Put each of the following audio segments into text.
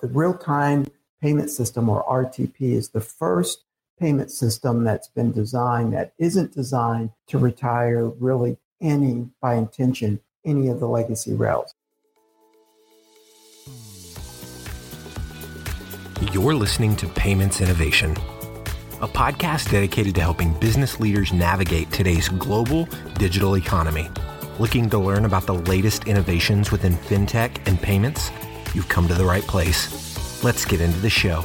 The real time payment system, or RTP, is the first payment system that's been designed that isn't designed to retire really any, by intention, any of the legacy rails. You're listening to Payments Innovation, a podcast dedicated to helping business leaders navigate today's global digital economy. Looking to learn about the latest innovations within fintech and payments? You've come to the right place. Let's get into the show.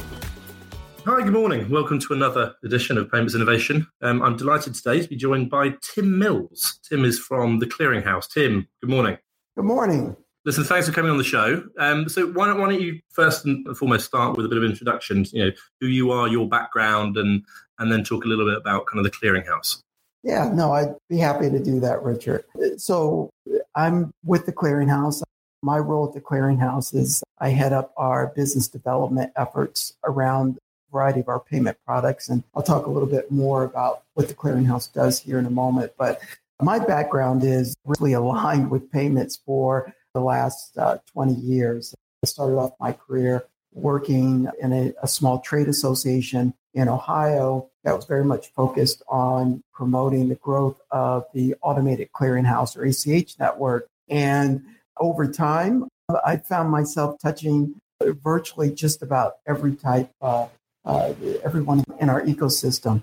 Hi, good morning. Welcome to another edition of Payments Innovation. Um, I'm delighted today to be joined by Tim Mills. Tim is from the Clearinghouse. Tim, good morning. Good morning. Listen, thanks for coming on the show. Um, so why don't, why don't you first and foremost start with a bit of introduction? You know, who you are, your background, and and then talk a little bit about kind of the Clearinghouse. Yeah, no, I'd be happy to do that, Richard. So I'm with the Clearinghouse. My role at the Clearinghouse is I head up our business development efforts around a variety of our payment products. And I'll talk a little bit more about what the Clearinghouse does here in a moment. But my background is really aligned with payments for the last uh, 20 years. I started off my career working in a, a small trade association in Ohio that was very much focused on promoting the growth of the automated clearinghouse or ACH network. And over time, I found myself touching virtually just about every type, uh, uh, everyone in our ecosystem.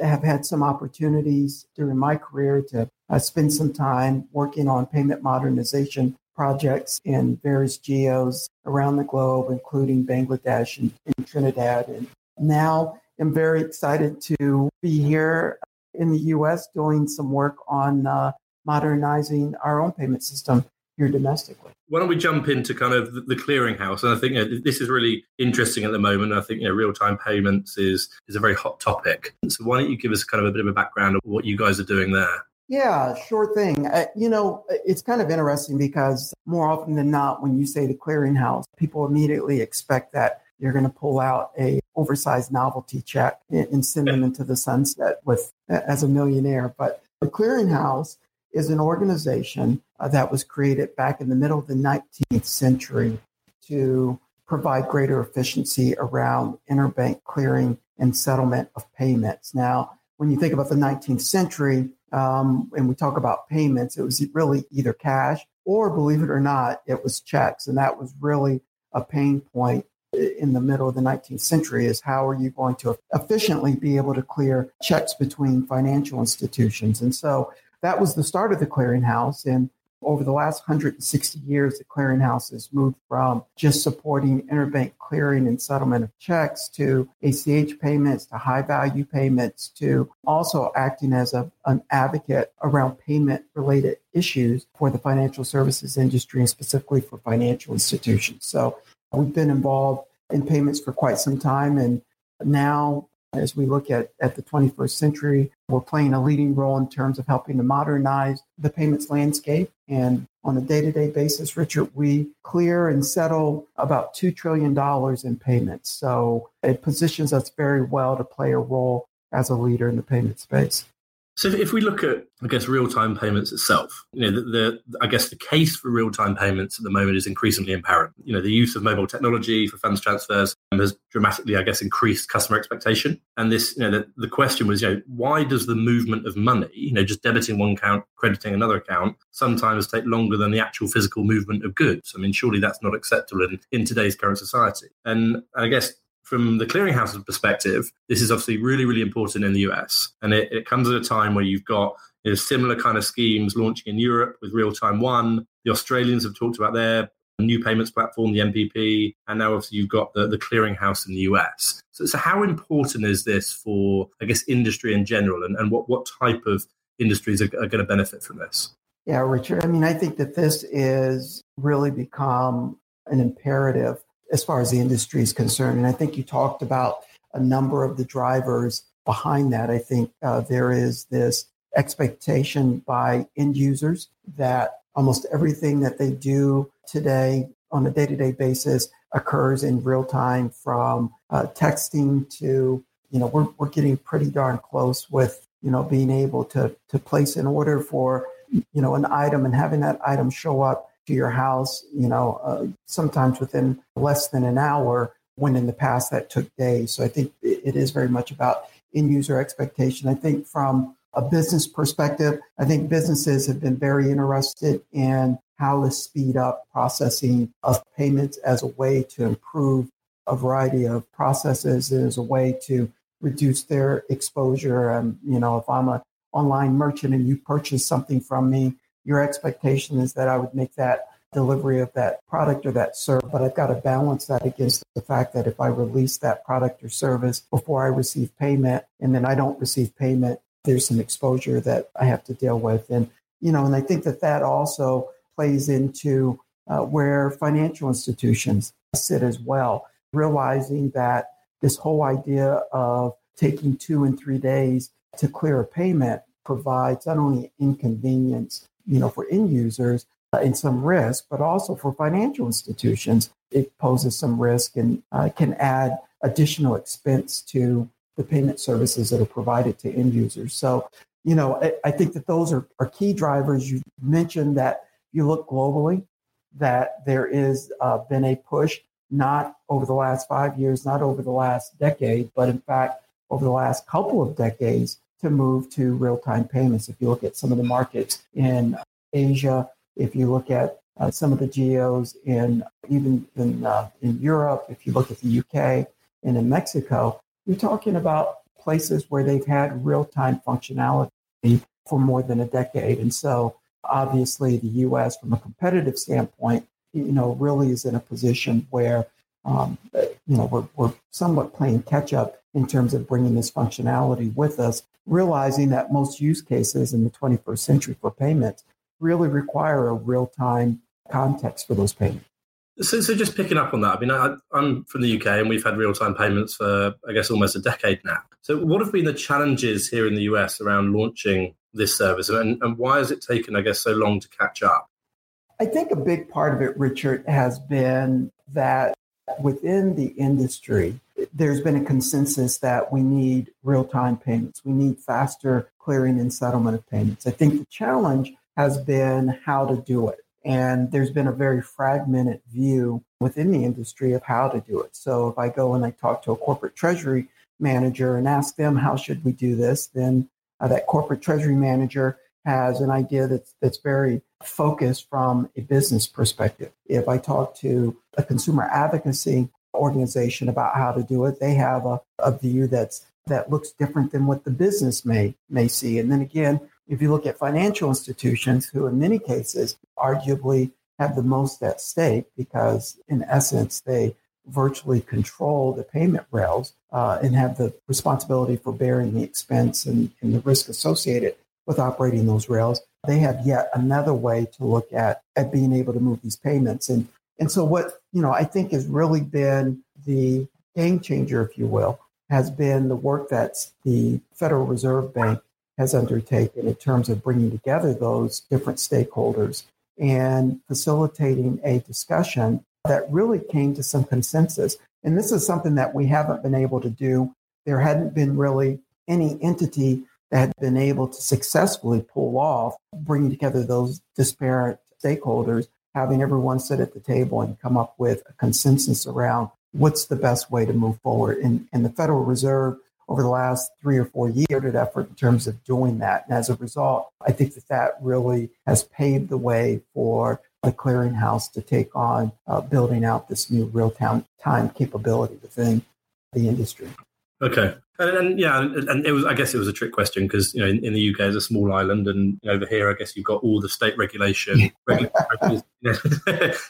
I have had some opportunities during my career to uh, spend some time working on payment modernization projects in various geos around the globe, including Bangladesh and, and Trinidad. And now I'm very excited to be here in the US doing some work on uh, modernizing our own payment system here domestically. Why don't we jump into kind of the clearinghouse? And I think you know, this is really interesting at the moment. I think you know, real time payments is is a very hot topic. So why don't you give us kind of a bit of a background of what you guys are doing there? Yeah, sure thing. Uh, you know, it's kind of interesting because more often than not, when you say the clearinghouse, people immediately expect that you're going to pull out a oversized novelty check and send them into the sunset with as a millionaire. But the clearinghouse is an organization uh, that was created back in the middle of the 19th century to provide greater efficiency around interbank clearing and settlement of payments. Now, when you think about the 19th century um, and we talk about payments, it was really either cash or, believe it or not, it was checks. And that was really a pain point in the middle of the 19th century is how are you going to efficiently be able to clear checks between financial institutions? And so that was the start of the clearinghouse. And over the last 160 years, the clearinghouse has moved from just supporting interbank clearing and settlement of checks to ACH payments to high value payments to also acting as a, an advocate around payment related issues for the financial services industry and specifically for financial institutions. So We've been involved in payments for quite some time. And now, as we look at, at the 21st century, we're playing a leading role in terms of helping to modernize the payments landscape. And on a day to day basis, Richard, we clear and settle about $2 trillion in payments. So it positions us very well to play a role as a leader in the payment space. So if we look at, I guess, real-time payments itself, you know, the, the, I guess the case for real-time payments at the moment is increasingly apparent. You know, the use of mobile technology for funds transfers has dramatically, I guess, increased customer expectation. And this, you know, the, the question was, you know, why does the movement of money, you know, just debiting one account, crediting another account, sometimes take longer than the actual physical movement of goods? I mean, surely that's not acceptable in, in today's current society. And, and I guess from the clearinghouse's perspective, this is obviously really, really important in the US. And it, it comes at a time where you've got you know, similar kind of schemes launching in Europe with Real Time One. The Australians have talked about their new payments platform, the NPP, and now obviously you've got the, the clearinghouse in the US. So, so how important is this for, I guess, industry in general, and, and what, what type of industries are, are going to benefit from this? Yeah, Richard. I mean, I think that this is really become an imperative as far as the industry is concerned. And I think you talked about a number of the drivers behind that. I think uh, there is this expectation by end users that almost everything that they do today on a day to day basis occurs in real time from uh, texting to, you know, we're, we're getting pretty darn close with, you know, being able to, to place an order for, you know, an item and having that item show up to your house, you know, uh, sometimes within less than an hour, when in the past that took days. So I think it is very much about end user expectation. I think from a business perspective, I think businesses have been very interested in how to speed up processing of payments as a way to improve a variety of processes, as a way to reduce their exposure. And, you know, if I'm an online merchant and you purchase something from me, your expectation is that I would make that delivery of that product or that service, but I've got to balance that against the fact that if I release that product or service before I receive payment and then I don't receive payment, there's some exposure that I have to deal with. And, you know, and I think that that also plays into uh, where financial institutions sit as well, realizing that this whole idea of taking two and three days to clear a payment provides not only inconvenience, you know, for end users uh, and some risk, but also for financial institutions, it poses some risk and uh, can add additional expense to the payment services that are provided to end users. So, you know, I, I think that those are, are key drivers. You mentioned that you look globally, that there is uh, been a push, not over the last five years, not over the last decade, but in fact, over the last couple of decades to move to real time payments. If you look at some of the markets in Asia, if you look at uh, some of the geos in even in, uh, in Europe, if you look at the UK and in Mexico, you're talking about places where they've had real time functionality for more than a decade. And so obviously the US from a competitive standpoint, you know, really is in a position where um, you know, we're, we're somewhat playing catch up in terms of bringing this functionality with us, realizing that most use cases in the 21st century for payments really require a real time context for those payments. So, so just picking up on that, I mean, I, am from the UK and we've had real time payments for, I guess, almost a decade now. So, what have been the challenges here in the US around launching this service and, and why has it taken, I guess, so long to catch up? I think a big part of it, Richard, has been that within the industry, there's been a consensus that we need real time payments. We need faster clearing and settlement of payments. I think the challenge has been how to do it. And there's been a very fragmented view within the industry of how to do it. So if I go and I talk to a corporate treasury manager and ask them, how should we do this? Then uh, that corporate treasury manager has an idea that's, that's very focused from a business perspective. If I talk to a consumer advocacy organization about how to do it, they have a, a view that's that looks different than what the business may may see. And then again, if you look at financial institutions, who in many cases arguably have the most at stake because, in essence, they virtually control the payment rails uh, and have the responsibility for bearing the expense and, and the risk associated with operating those rails, they have yet another way to look at at being able to move these payments. And and so what you know I think has really been the game changer, if you will, has been the work that the Federal Reserve Bank has undertaken in terms of bringing together those different stakeholders and facilitating a discussion that really came to some consensus. And this is something that we haven't been able to do. There hadn't been really any entity that had been able to successfully pull off bringing together those disparate stakeholders, having everyone sit at the table and come up with a consensus around what's the best way to move forward. And, and the Federal Reserve over the last three or four years did effort in terms of doing that. And as a result, I think that that really has paved the way for the clearinghouse to take on uh, building out this new real time capability within the industry. Okay, and, and yeah, and, it was. I guess it was a trick question because you know in, in, the UK it's a small island, and over here I guess you've got all the state regulation. it's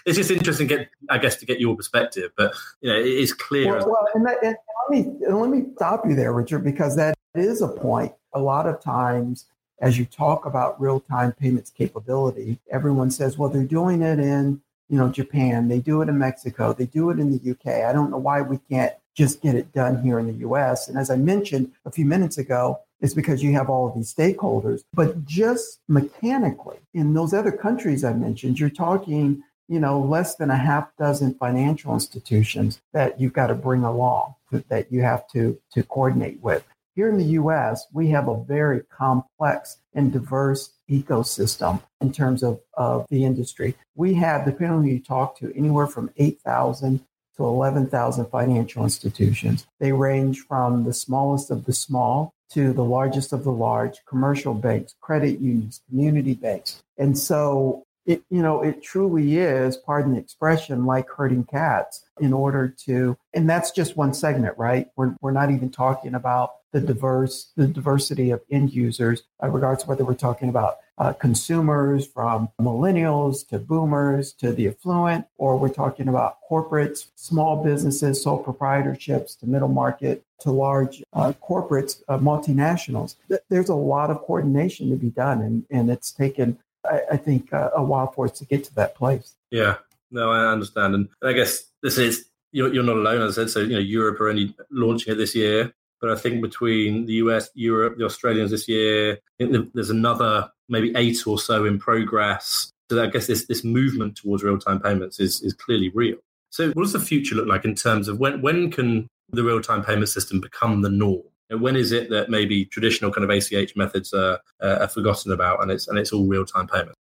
just interesting, get I guess to get your perspective, but you know it is clear. Well, well and, that, and let me let me stop you there, Richard, because that is a point. A lot of times, as you talk about real time payments capability, everyone says, "Well, they're doing it in." You know, Japan, they do it in Mexico, they do it in the UK. I don't know why we can't just get it done here in the US. And as I mentioned a few minutes ago, it's because you have all of these stakeholders. But just mechanically, in those other countries I mentioned, you're talking, you know, less than a half dozen financial institutions that you've got to bring along, that you have to, to coordinate with. Here in the US, we have a very complex and diverse ecosystem in terms of, of the industry. We have, depending on who you talk to, anywhere from 8,000 to 11,000 financial institutions. They range from the smallest of the small to the largest of the large commercial banks, credit unions, community banks. And so it, you know, it truly is, pardon the expression, like herding cats in order to, and that's just one segment, right? We're, we're not even talking about the diverse, the diversity of end users, uh, regards of whether we're talking about uh, consumers from millennials to boomers to the affluent, or we're talking about corporates, small businesses, sole proprietorships to middle market to large uh, corporates, uh, multinationals. There's a lot of coordination to be done, and, and it's taken I, I think, uh, a while for us to get to that place. Yeah, no, I understand, and I guess this is you're not alone, as I said. So you know, Europe are only launching it this year, but I think between the US, Europe, the Australians this year, there's another maybe eight or so in progress. So I guess this this movement towards real time payments is is clearly real. So what does the future look like in terms of when when can the real time payment system become the norm? And when is it that maybe traditional kind of ACH methods are, uh, are forgotten about and it's and it's all real time payment?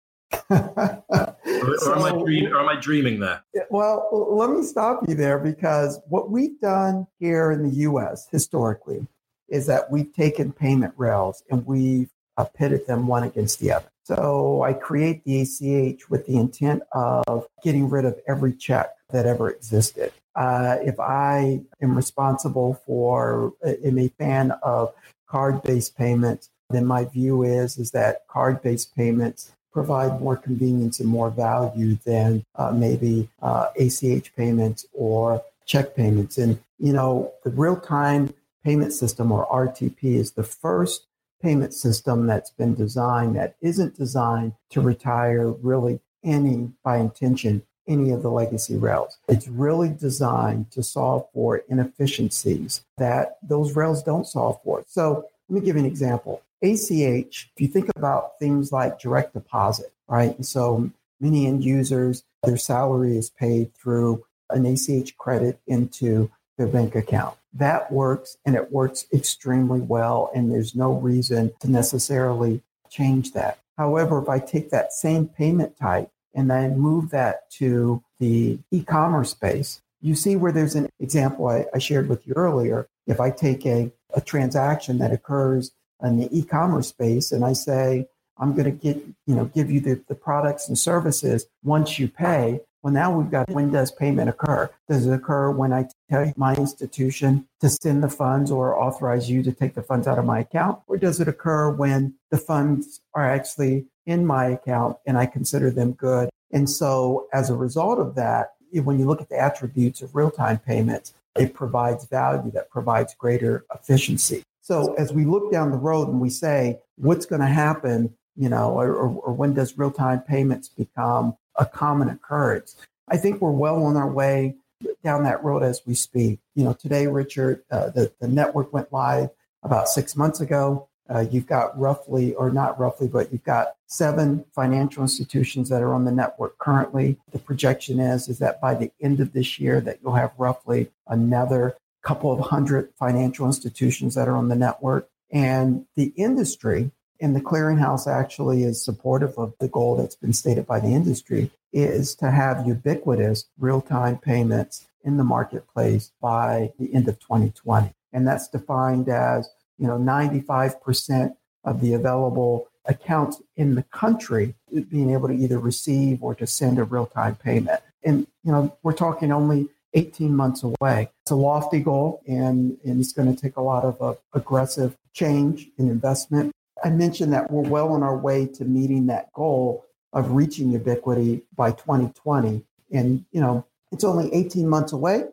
or, so, am I dream, or am I dreaming there? Well, let me stop you there because what we've done here in the U.S. historically is that we've taken payment rails and we've uh, pitted them one against the other. So I create the ACH with the intent of getting rid of every check that ever existed. Uh, if I am responsible for, am a fan of card-based payments, then my view is is that card-based payments provide more convenience and more value than uh, maybe uh, ACH payments or check payments. And you know, the real-time payment system or RTP is the first payment system that's been designed that isn't designed to retire really any by intention any of the legacy rails. It's really designed to solve for inefficiencies that those rails don't solve for. So let me give you an example. ACH, if you think about things like direct deposit, right? And so many end users, their salary is paid through an ACH credit into their bank account. That works and it works extremely well. And there's no reason to necessarily change that. However, if I take that same payment type and then move that to the e-commerce space, you see where there's an example I, I shared with you earlier. If I take a, a transaction that occurs in the e-commerce space and I say, I'm going to get, you know, give you the, the products and services once you pay. Well, now we've got when does payment occur? Does it occur when I tell my institution to send the funds or authorize you to take the funds out of my account? Or does it occur when the funds are actually in my account and I consider them good. And so as a result of that, when you look at the attributes of real time payments, it provides value that provides greater efficiency. So as we look down the road and we say, what's going to happen, you know, or, or, or when does real time payments become a common occurrence? I think we're well on our way down that road as we speak. You know, today, Richard, uh, the, the network went live about six months ago. Uh, you've got roughly, or not roughly, but you've got seven financial institutions that are on the network currently. The projection is is that by the end of this year, that you'll have roughly another couple of hundred financial institutions that are on the network. And the industry and the clearinghouse actually is supportive of the goal that's been stated by the industry is to have ubiquitous real-time payments in the marketplace by the end of 2020. And that's defined as you know, 95% of the available accounts in the country being able to either receive or to send a real-time payment. And, you know, we're talking only 18 months away. It's a lofty goal and, and it's going to take a lot of uh, aggressive change and investment. I mentioned that we're well on our way to meeting that goal of reaching ubiquity by 2020. And, you know, it's only 18 months away,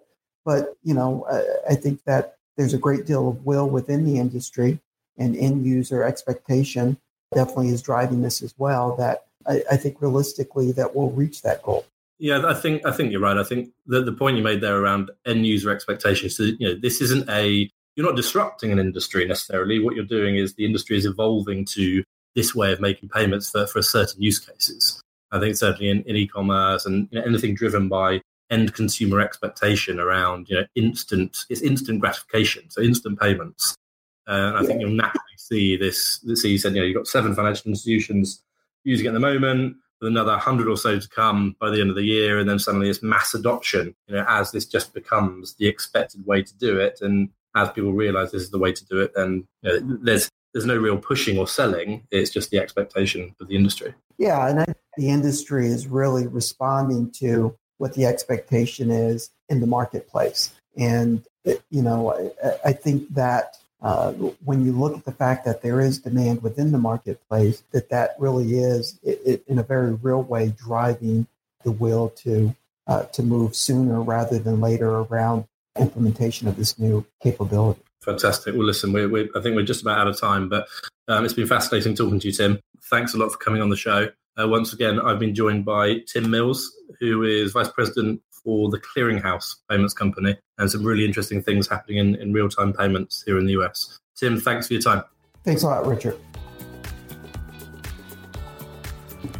but, you know, I, I think that there's a great deal of will within the industry and end user expectation definitely is driving this as well that I, I, think realistically that we'll reach that goal yeah i think i think you're right. I think the, the point you made there around end user expectations so, you know this isn't a you're not disrupting an industry necessarily. What you're doing is the industry is evolving to this way of making payments for, for certain use cases. I think certainly in, in e-commerce and you know, anything driven by end consumer expectation around you know instant it's instant gratification so instant payments. Uh, and I think you'll naturally see this. See, you said you know you've got seven financial institutions using it at the moment, with another hundred or so to come by the end of the year, and then suddenly it's mass adoption. You know, as this just becomes the expected way to do it, and as people realise this is the way to do it, then you know, there's there's no real pushing or selling. It's just the expectation of the industry. Yeah, and I, the industry is really responding to what the expectation is in the marketplace. And, you know, I, I think that uh, when you look at the fact that there is demand within the marketplace, that that really is, it, it, in a very real way, driving the will to uh, to move sooner rather than later around implementation of this new capability. Fantastic. Well, listen, we, we, I think we're just about out of time, but um, it's been fascinating talking to you, Tim. Thanks a lot for coming on the show. Uh, once again, I've been joined by Tim Mills, who is Vice President for the Clearinghouse Payments Company, and some really interesting things happening in, in real time payments here in the US. Tim, thanks for your time. Thanks a lot, Richard.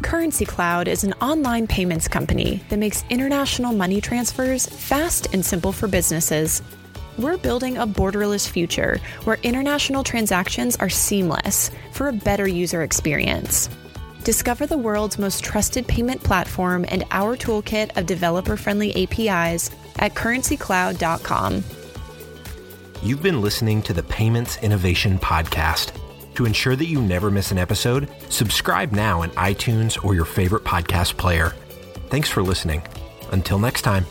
Currency Cloud is an online payments company that makes international money transfers fast and simple for businesses. We're building a borderless future where international transactions are seamless for a better user experience. Discover the world's most trusted payment platform and our toolkit of developer friendly APIs at currencycloud.com. You've been listening to the Payments Innovation Podcast. To ensure that you never miss an episode, subscribe now in iTunes or your favorite podcast player. Thanks for listening. Until next time.